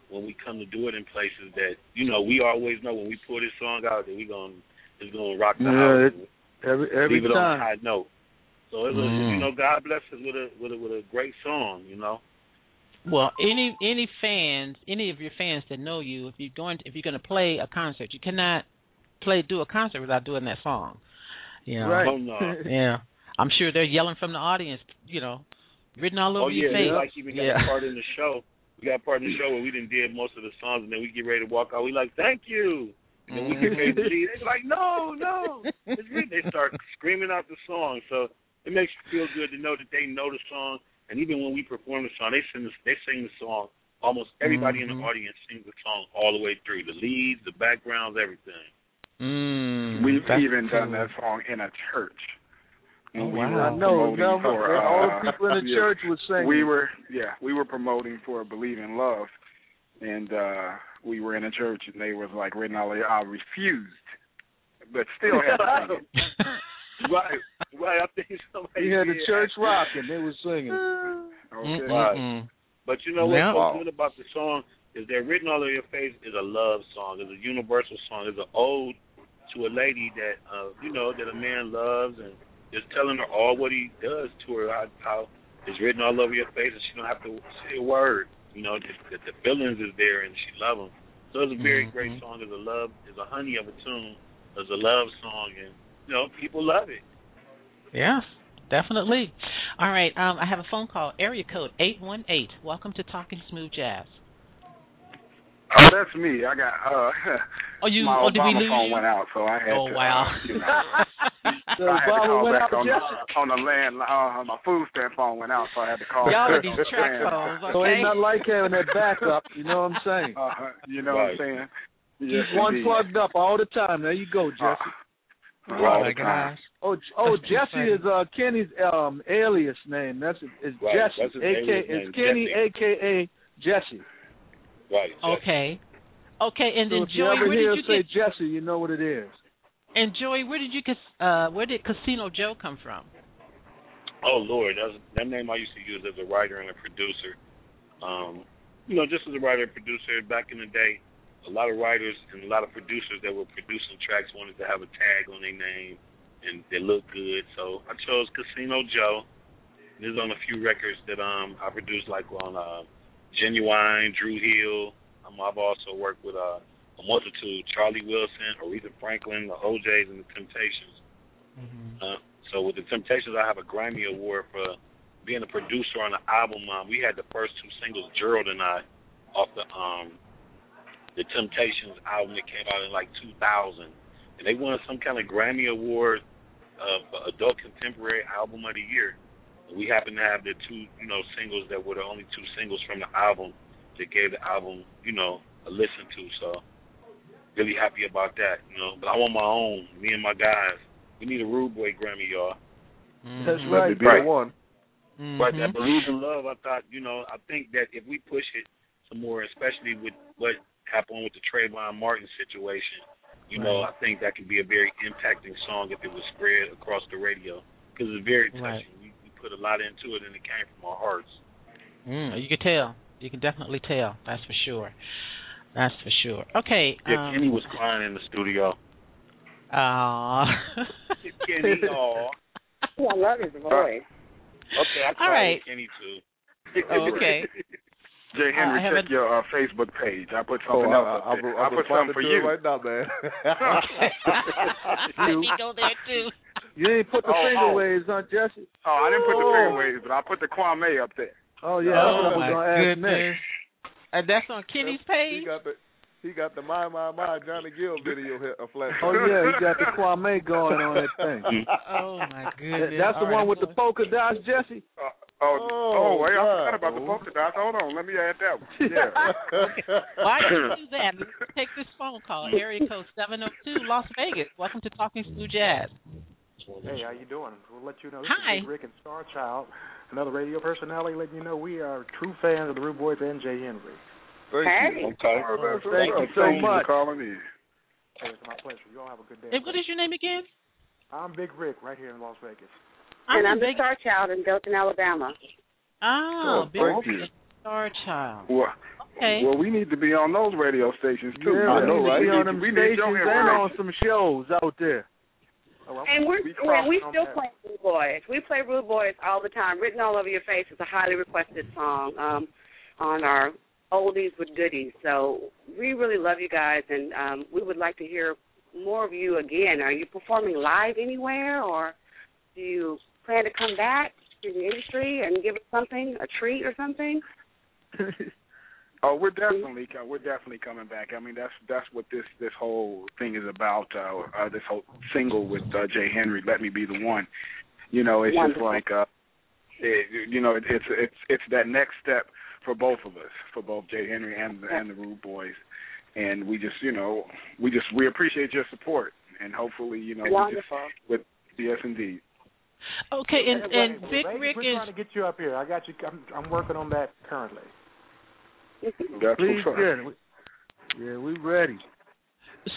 when we come to do it in places that you know we always know when we pull this song out that we gonna it's gonna rock the Yeah, house. it- every every leave it on a time. high note. So it's a, Mm. you know, God bless us with a with a with a great song. You know. Well, any any fans, any of your fans that know you, if you're going, to, if you're going to play a concert, you cannot play do a concert without doing that song. You know? Right. Oh no. Yeah, I'm sure they're yelling from the audience. You know, written all over Oh your yeah, face. we like even got yeah. a part in the show. We got a part in the show where we didn't did most of the songs, and then we get ready to walk out. We like, thank you, And then we get mm-hmm. ready to leave. They're like, no, no, it's written. They start screaming out the song. So it makes you feel good to know that they know the song. And even when we perform the song, they sing the, they sing the song. Almost everybody in the mm-hmm. audience sings the song all the way through. The leads, the backgrounds, everything. Mm, We've that's even done that song in a church. Oh, we wow. were I know. promoting Now, for, all uh, the people in the yeah, church was singing. We were, yeah, we were promoting for Believe in Love, and uh we were in a church, and they was like written all. I refused, but still had to sing it. right, right. I think somebody We had the church rocking. They was singing. Okay. Right. But you know what's Yeah. so good about the song is that written all over your face is a love song. It's a universal song. It's an ode to a lady that uh, you know that a man loves and just telling her all what he does to her. How, how it's written all over your face, and she don't have to say a word. You know that, that the feelings is there, and she love him. So it's a very Mhm. great song. It's a love. It's a honey of a tune. It's a love song, and you know people love it. Yes, definitely. All right, um, I have a phone call. Area code eight one eight. Welcome to Talking Smooth Jazz. Oh, that's me. I got uh Oh, you? my oh, did we lose phone you? went out, so I had Oh, to. wow. Uh, you know, So I had to call went back out, on, the, on the land. Uh, my food stamp phone went out, so I had to call. Y'all are these the track land. phones, So okay? ain't nothing like having that backup. You know what I'm saying? Uh, you know Right. what I'm saying? Keep Yes, one indeed. plugged up all the time. There you go, Jesse. Uh, oh my gosh. Oh, oh, Jesse is uh Keni's um alias name. That's is Right, Jesse. that's his AKA alias it's Keni, Jesse. aka Jesse. Right. Jesse. Okay. Okay, and So then if you Joey, ever where hear did you say get? Jesse, you know what it is. And Joey, where did you cas- uh where did Casino Joe come from? Oh Lord, that's that name I used to use as a writer and a producer. Um, you know, just as a writer and producer back in the day, a lot of writers and a lot of producers that were producing tracks wanted to have a tag on their name and they looked good. So I chose Casino Joe. This is on a few records that um I produced like on uh Genuine, Drew Hill. Um, I've also worked with uh, a multitude, Charlie Wilson, Aretha Franklin, the O'Jays and the Temptations. Uh, so with the Temptations, I have a Grammy Award for being a producer on the album. Um, we had the first two singles, Gerald and I, off the um the Temptations album that came out in like 2000, and they won some kind of Grammy Award of Adult Contemporary Album of the Year. We happened to have the two, you know, singles that were the only two singles from the album that gave the album, you know, a listen to. So really happy about that, you know. But I want my own, me and my guys. We need a Rude Boy Grammy, y'all. That's Let right. be Right. the one. But that Mhm. believe in love, I thought, you know, I think that if we push it some more, especially with what happened with the Trayvon Martin situation, you know, I think that could be a very impacting song if it was spread across the radio because it's very touching. Right. We, we put a lot into it, and it came from our hearts. Mm, you can tell. You can definitely tell. That's for sure. That's for sure. Okay. Yeah, um, Keni was crying in the studio. Aw. Keni, aw. Oh, I love his voice. Okay, I cried right. Keni too. Oh, okay. J. Henry, I haven't- check your uh, Facebook page. I put Oh, something I, else I, up I'm, there. I'm I put something for it you. right now, man. Let me go there too. You ain't put the Oh, finger oh. waves, huh, Jesse? Oh, I didn't put the Oh. finger waves, but I put the Kwame up there. Oh yeah, that's what I oh was my gonna ask goodness. next. And that's on Keni's page. he page. got the he got the my my my Johnny Gill video hit a flash. Oh yeah, he got the Kwame going on that thing. Oh my goodness. That's the All right, one with the polka dots, Jesse. Uh, oh, Oh, oh, wait, I God. forgot about the polka dots. Hold on, let me add that one. Yeah. Why did you do that? Let's take this phone call. Area code 702, Las Vegas. Welcome to Talking Smooth Jazz. Hey, how you doing? We'll let you know this Hi. is Rick and Star Child, another radio personality, letting you know we are true fans of the Rude Boys and J. Henry. Thank Hey. you. Okay. Oh, that's Thank you so Thank much. for calling in. Hey, it's my pleasure. You all have a good day. And what is your name again? I'm Big Rick right here in Las Vegas. and I'm the Big. star child in Belton, Alabama. Oh, Oh, Big thank you. Star Child. Well, Okay. well, we need to be on those radio stations too. Yeah, I we know, need right? to be We on need- them we need your and on some shows out there. Oh, And we're we and we still that. play Rude Boys. We play Rude Boys all the time. Written all over your face is a highly requested song um, on our oldies with goodies. So we really love you guys, and um, we would like to hear more of you again. Are you performing live anywhere, or do you plan to come back to the industry and give us something, a treat or something? Oh, we're definitely co- we're definitely coming back. I mean, that's that's what this this whole thing is about. Uh, uh this whole single with uh, J. Henry, "Let Me Be the One." You know, it's just like uh, it, you know, it, it's it's it's that next step for both of us, for both J. Henry and the, and the Rude Boys, and we just you know we just we appreciate your support, and hopefully you know we just Wonderful. with yes indeed. Okay, and and Vegas, Big Vegas, Rick we're is trying to get you up here. I got you. I'm, I'm working on that currently. That's Please, what's up. good. We- Yeah, we ready.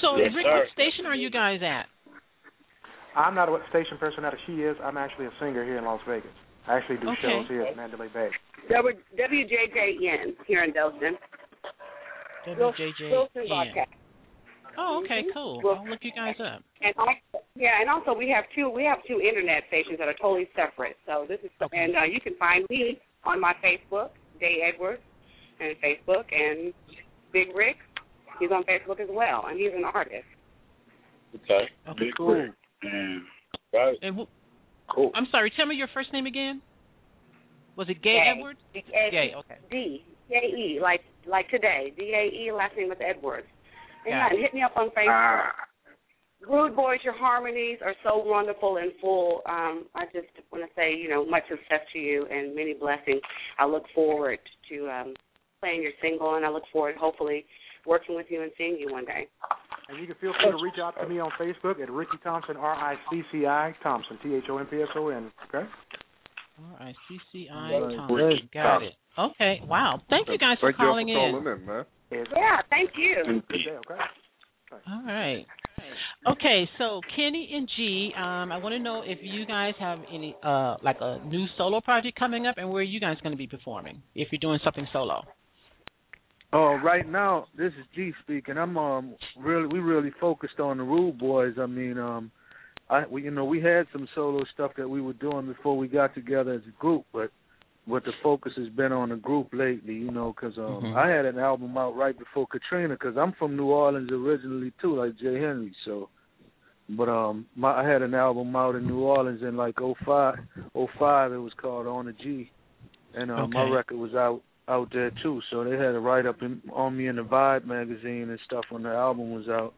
so Yes, Rick. sir. What station are you guys at? I'm not a station personality. She is. I'm actually a singer here in Las Vegas. I actually do Okay. shows here at Mandalay Bay. W- WJJN here in Dothan. Wilson WJJN. Oh, okay, cool. Well- I'll look you guys up. And also, yeah, and also we have two we have two internet stations that are totally separate. So this is and uh, you can find me on my Facebook, Dae Edwards, and Facebook, and Big Rick. He's on Facebook as well, and he's an artist. Okay. Okay, Big cool. Rick. And Right. And wh- cool. I'm sorry. Tell me your first name again. Was it Gay Gay. Edwards? D Gay. Okay. D D A E like like today. D A E last name is Edwards. And Got yeah, hit me up on Facebook. Ah, Rude Boys, your harmonies are so wonderful and full. Um, I just want to say, you know, much success to you and many blessings. I look forward to um, playing your single, and I look forward, hopefully, working with you and seeing you one day. And you can feel free to reach out to me on Facebook at Ricci Thompson, R I C C I Thompson, T H O M P S O N. Okay. R I C C I Thompson. Got it. Okay. Wow. Thank you guys for calling for in. calling in, man. Yeah, thank you. Good day, okay? All right. Okay, so Keni and Gee, um, I want to know if you guys have any, uh, like a new solo project coming up, and where are you guys going to be performing if you're doing something solo? Oh, right now this is Gee speaking. I'm um really we really focused on the Rude Boys. I mean, um, I we you know we had some solo stuff that we were doing before we got together as a group, but what the focus has been on the group lately. You know, because um, Mhm. I had an album out right before Katrina, because I'm from New Orleans originally too, like J. Henry. So, but um, my I had an album out in New Orleans in like oh five, oh five. It was called On the G, and um, my record was out out there too. So they had a write up on me in the Vibe magazine and stuff when the album was out.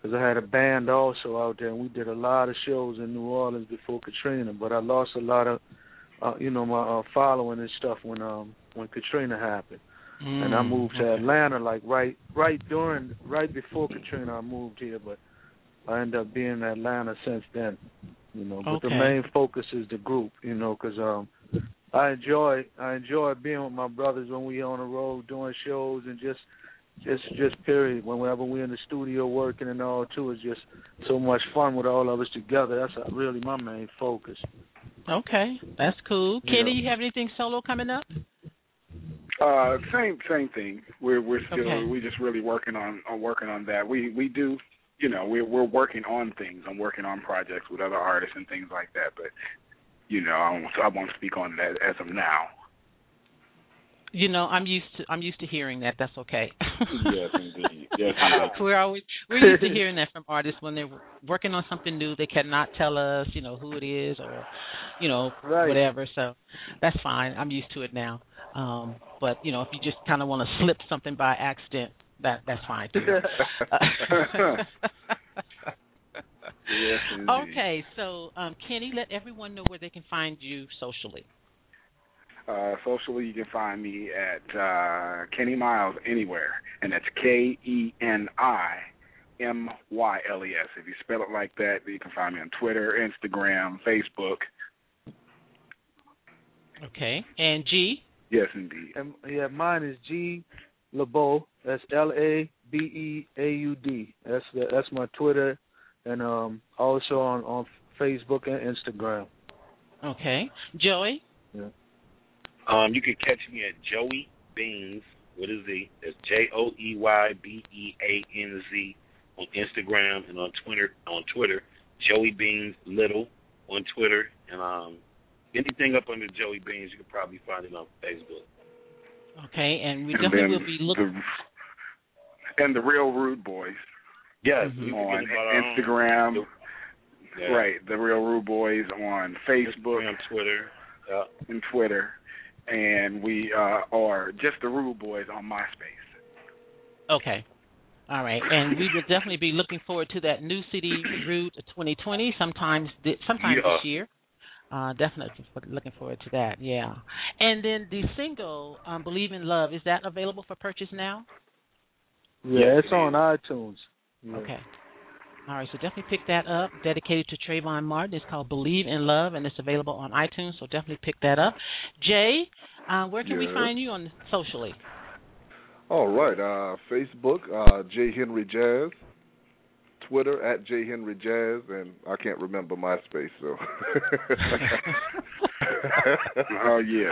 Because I had a band also out there, and we did a lot of shows in New Orleans before Katrina. But I lost a lot of, uh, you know, my uh, following and stuff when um when Katrina happened. And I Mm, moved to okay. Atlanta like right right during right before Katrina. I moved here, but I ended up being in Atlanta since then. You know, but the main focus is the group. You know, because um I enjoy I enjoy being with my brothers when we on the road doing shows and just just just period. Whenever we in the studio working and all too, it's just so much fun with all of us together. That's uh, really my main focus. Okay, that's cool. Yeah. Keni, you have anything solo coming up? Uh, same same thing. We're we're still Okay. we just really working on on working on that. We we do you know we're we're working on things. I'm working on projects with other artists and things like that. But you know I won't I won't speak on that as of now. You know, I'm used to I'm used to hearing that. That's okay. Yes, indeed. Yes, indeed. we're always we're used to hearing that from artists when they're working on something new. They cannot tell us, you know, who it is or, you know, Right. whatever. So that's fine. I'm used to it now. Um, but you know, if you just kind of want to slip something by accident, that that's fine too. Yes, indeed. okay, so um, Keni, let everyone know where they can find you socially. Uh, socially, you can find me at uh, Keni Myles anywhere, and that's K E N I M Y L E S. If you spell it like that, you can find me on Twitter, Instagram, Facebook. Okay, and Gee. Yes, indeed. And yeah, mine is Gee Labeaud. That's L A B E A U D. That's the, that's my Twitter, and um also on on Facebook and Instagram. Okay, Joey. Yeah. Um, you can catch me at Joey Beanz with a Z. That's J O E Y B E A N Z on Instagram and on Twitter. On Twitter, Joey Beanz Little on Twitter, and um, anything up under Joey Beanz, you can probably find it on Facebook. Okay, and we And definitely then will be looking. the, and the real Rude Boys Yes, Mhm. on forget about our own- Instagram. Yeah. Right, the real Rude Boys on Facebook Instagram, Twitter. Yeah. and Twitter. and we uh, are just the Rude Boys on MySpace. Okay. All right, and we will definitely be looking forward to that new city route 2020, sometimes thi- sometime Yeah. this year. Uh, definitely looking forward to that. Yeah, and then the single, um, "Believe in Love," is that available for purchase now? Yeah, it's on iTunes. Yeah. Okay. All right, so definitely pick that up. Dedicated to Trayvon Martin. It's called "Believe in Love," and it's available on iTunes. So definitely pick that up. Jay, uh, where can we find you on socially? All right. Uh, Facebook, uh, J Henry Jazz. Twitter at J Henry Jazz, and I can't remember MySpace. So. oh yeah.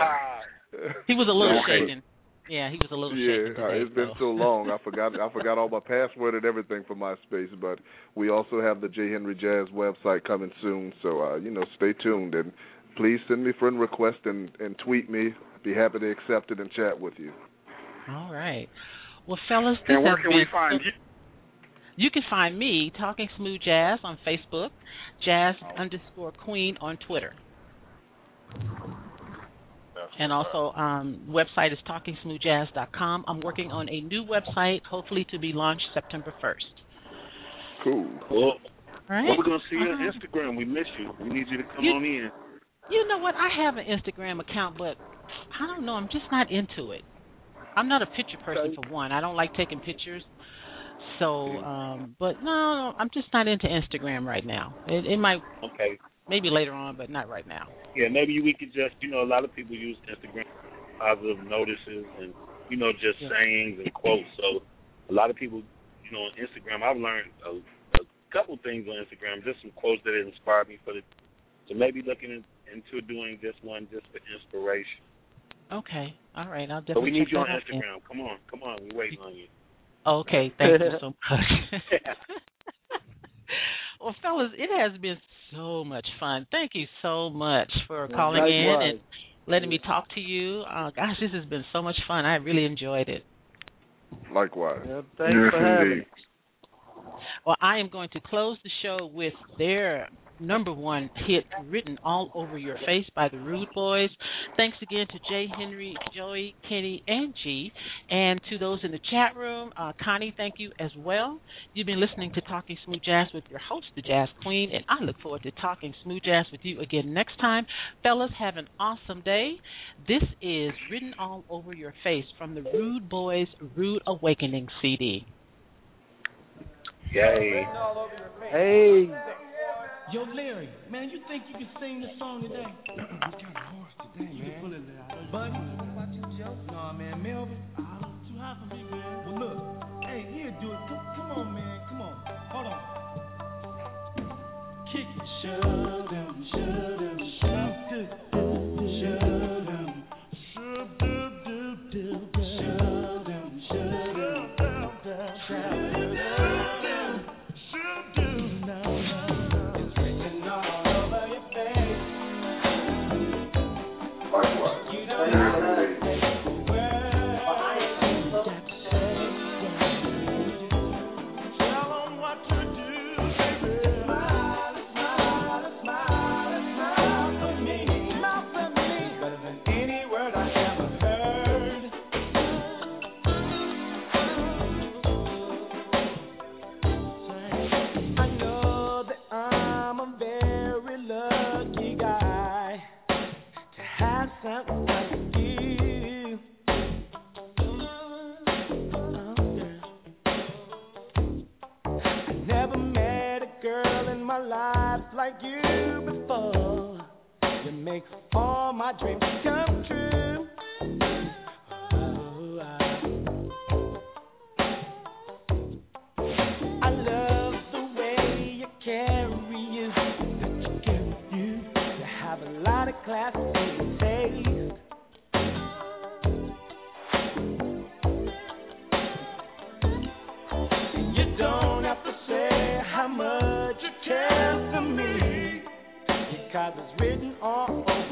He was a little Okay. shaken. Yeah, he was a little yeah, today. it's been so. so long. I forgot. I forgot all my password and everything for MySpace. But we also have the J Henry Jazz website coming soon. So uh, you know, stay tuned and please send me friend request and and tweet me. Be happy to accept it and chat with you. All right. Well, fellas, this And where can we find so- you? You can find me talking smooth jazz on Facebook, jazz underscore queen on Twitter, and also um, website is talkingsmoothjazz.com. I'm working on a new website, hopefully to be launched September 1st. Cool. Cool. All right. Well, we're gonna see you on Uh-huh. Instagram. We miss you. We need you to come You- on in. You know what? I have an Instagram account, but I don't know. I'm just not into it. I'm not a picture person for one. I don't like taking pictures. So, um, but no, I'm just not into Instagram right now. It, it might Okay. Maybe later on, but not right now. Yeah, maybe we could just, you know, a lot of people use Instagram positive notices and, you know, just Yeah. sayings and quotes. So a lot of people, you know, on Instagram, I've learned a, a couple things on Instagram, just some quotes that inspired me for the. So maybe looking in, into doing this one just for inspiration. Okay, all right. I'll definitely. So we need you on. Instagram. Come on, come on, we're waiting on you. Okay, thank you so much. well, fellas, it has been so much fun. Thank you so much for Well, calling in likewise. and letting me talk to you. Uh, gosh, this has been so much fun. I really enjoyed it. Likewise. Yep, thanks for having me. Well, I am going to close the show with their number one hit, Written All Over Your Face by the Rude Boys. Thanks again to J. Henry, Joey, Keni, and Gee. And to those in the chat room, uh, Connie, thank you as well. You've been listening to Talking Smooth Jazz with your host, the Jazz Queen, and I look forward to talking smooth jazz with you again next time. Fellas, have an awesome day. This is Written All Over Your Face from the Rude Boys Rude Awakening CD. Yay. Hey. Yo, Larry, man, you think you can sing this song today? it's kind of hoarse today, man. You can pull it out. Buddy, my life like you before. You make all my dreams come true. Oh, I- love the way you carry you, you carry you. You have a lot of class. You don't have to say how much for me, because it's written all over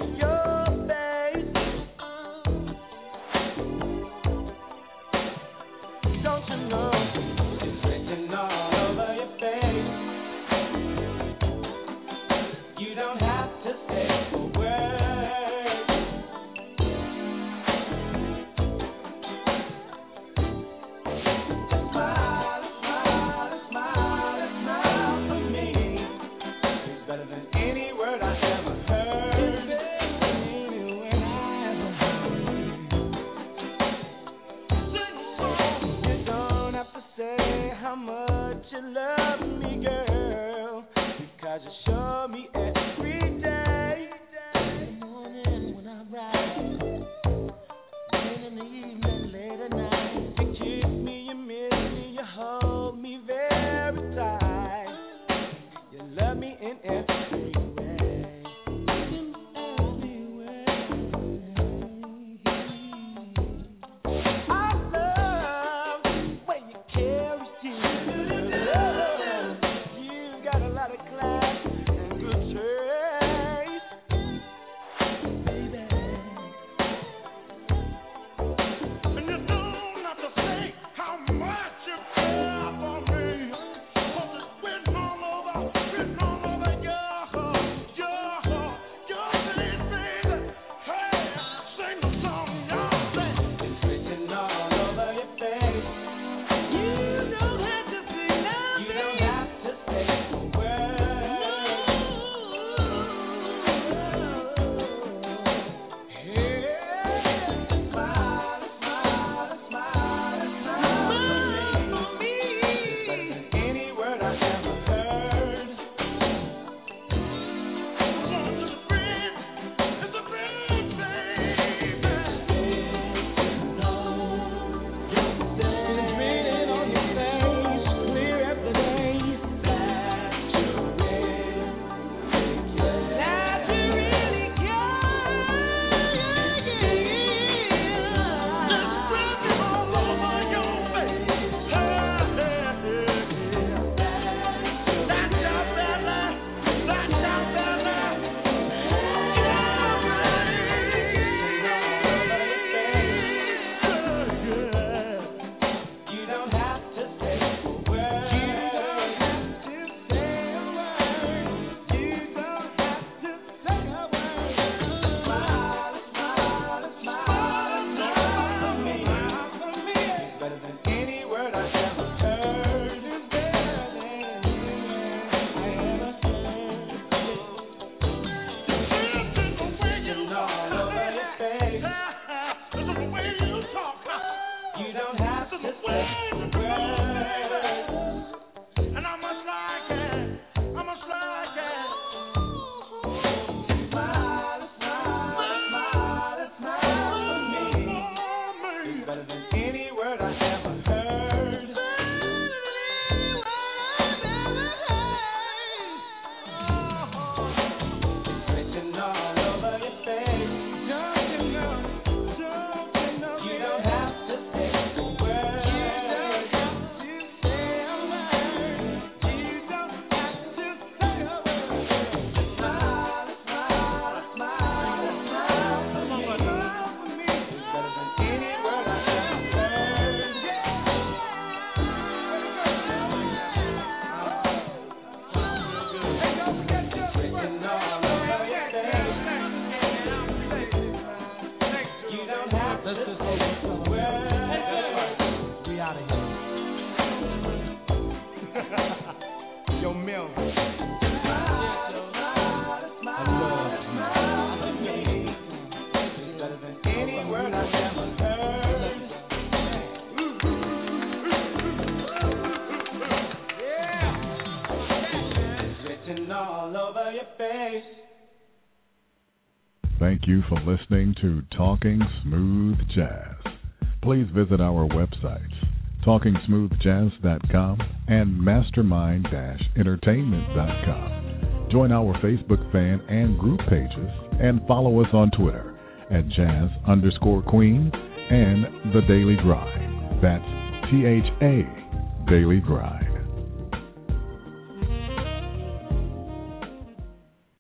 Talking Smooth Jazz. Please visit our websites, talkingsmoothjazz.com and mastermind entertainment.com. Join our Facebook fan and group pages and follow us on Twitter at jazz underscore queen and the daily drive. That's T H A Daily Drive.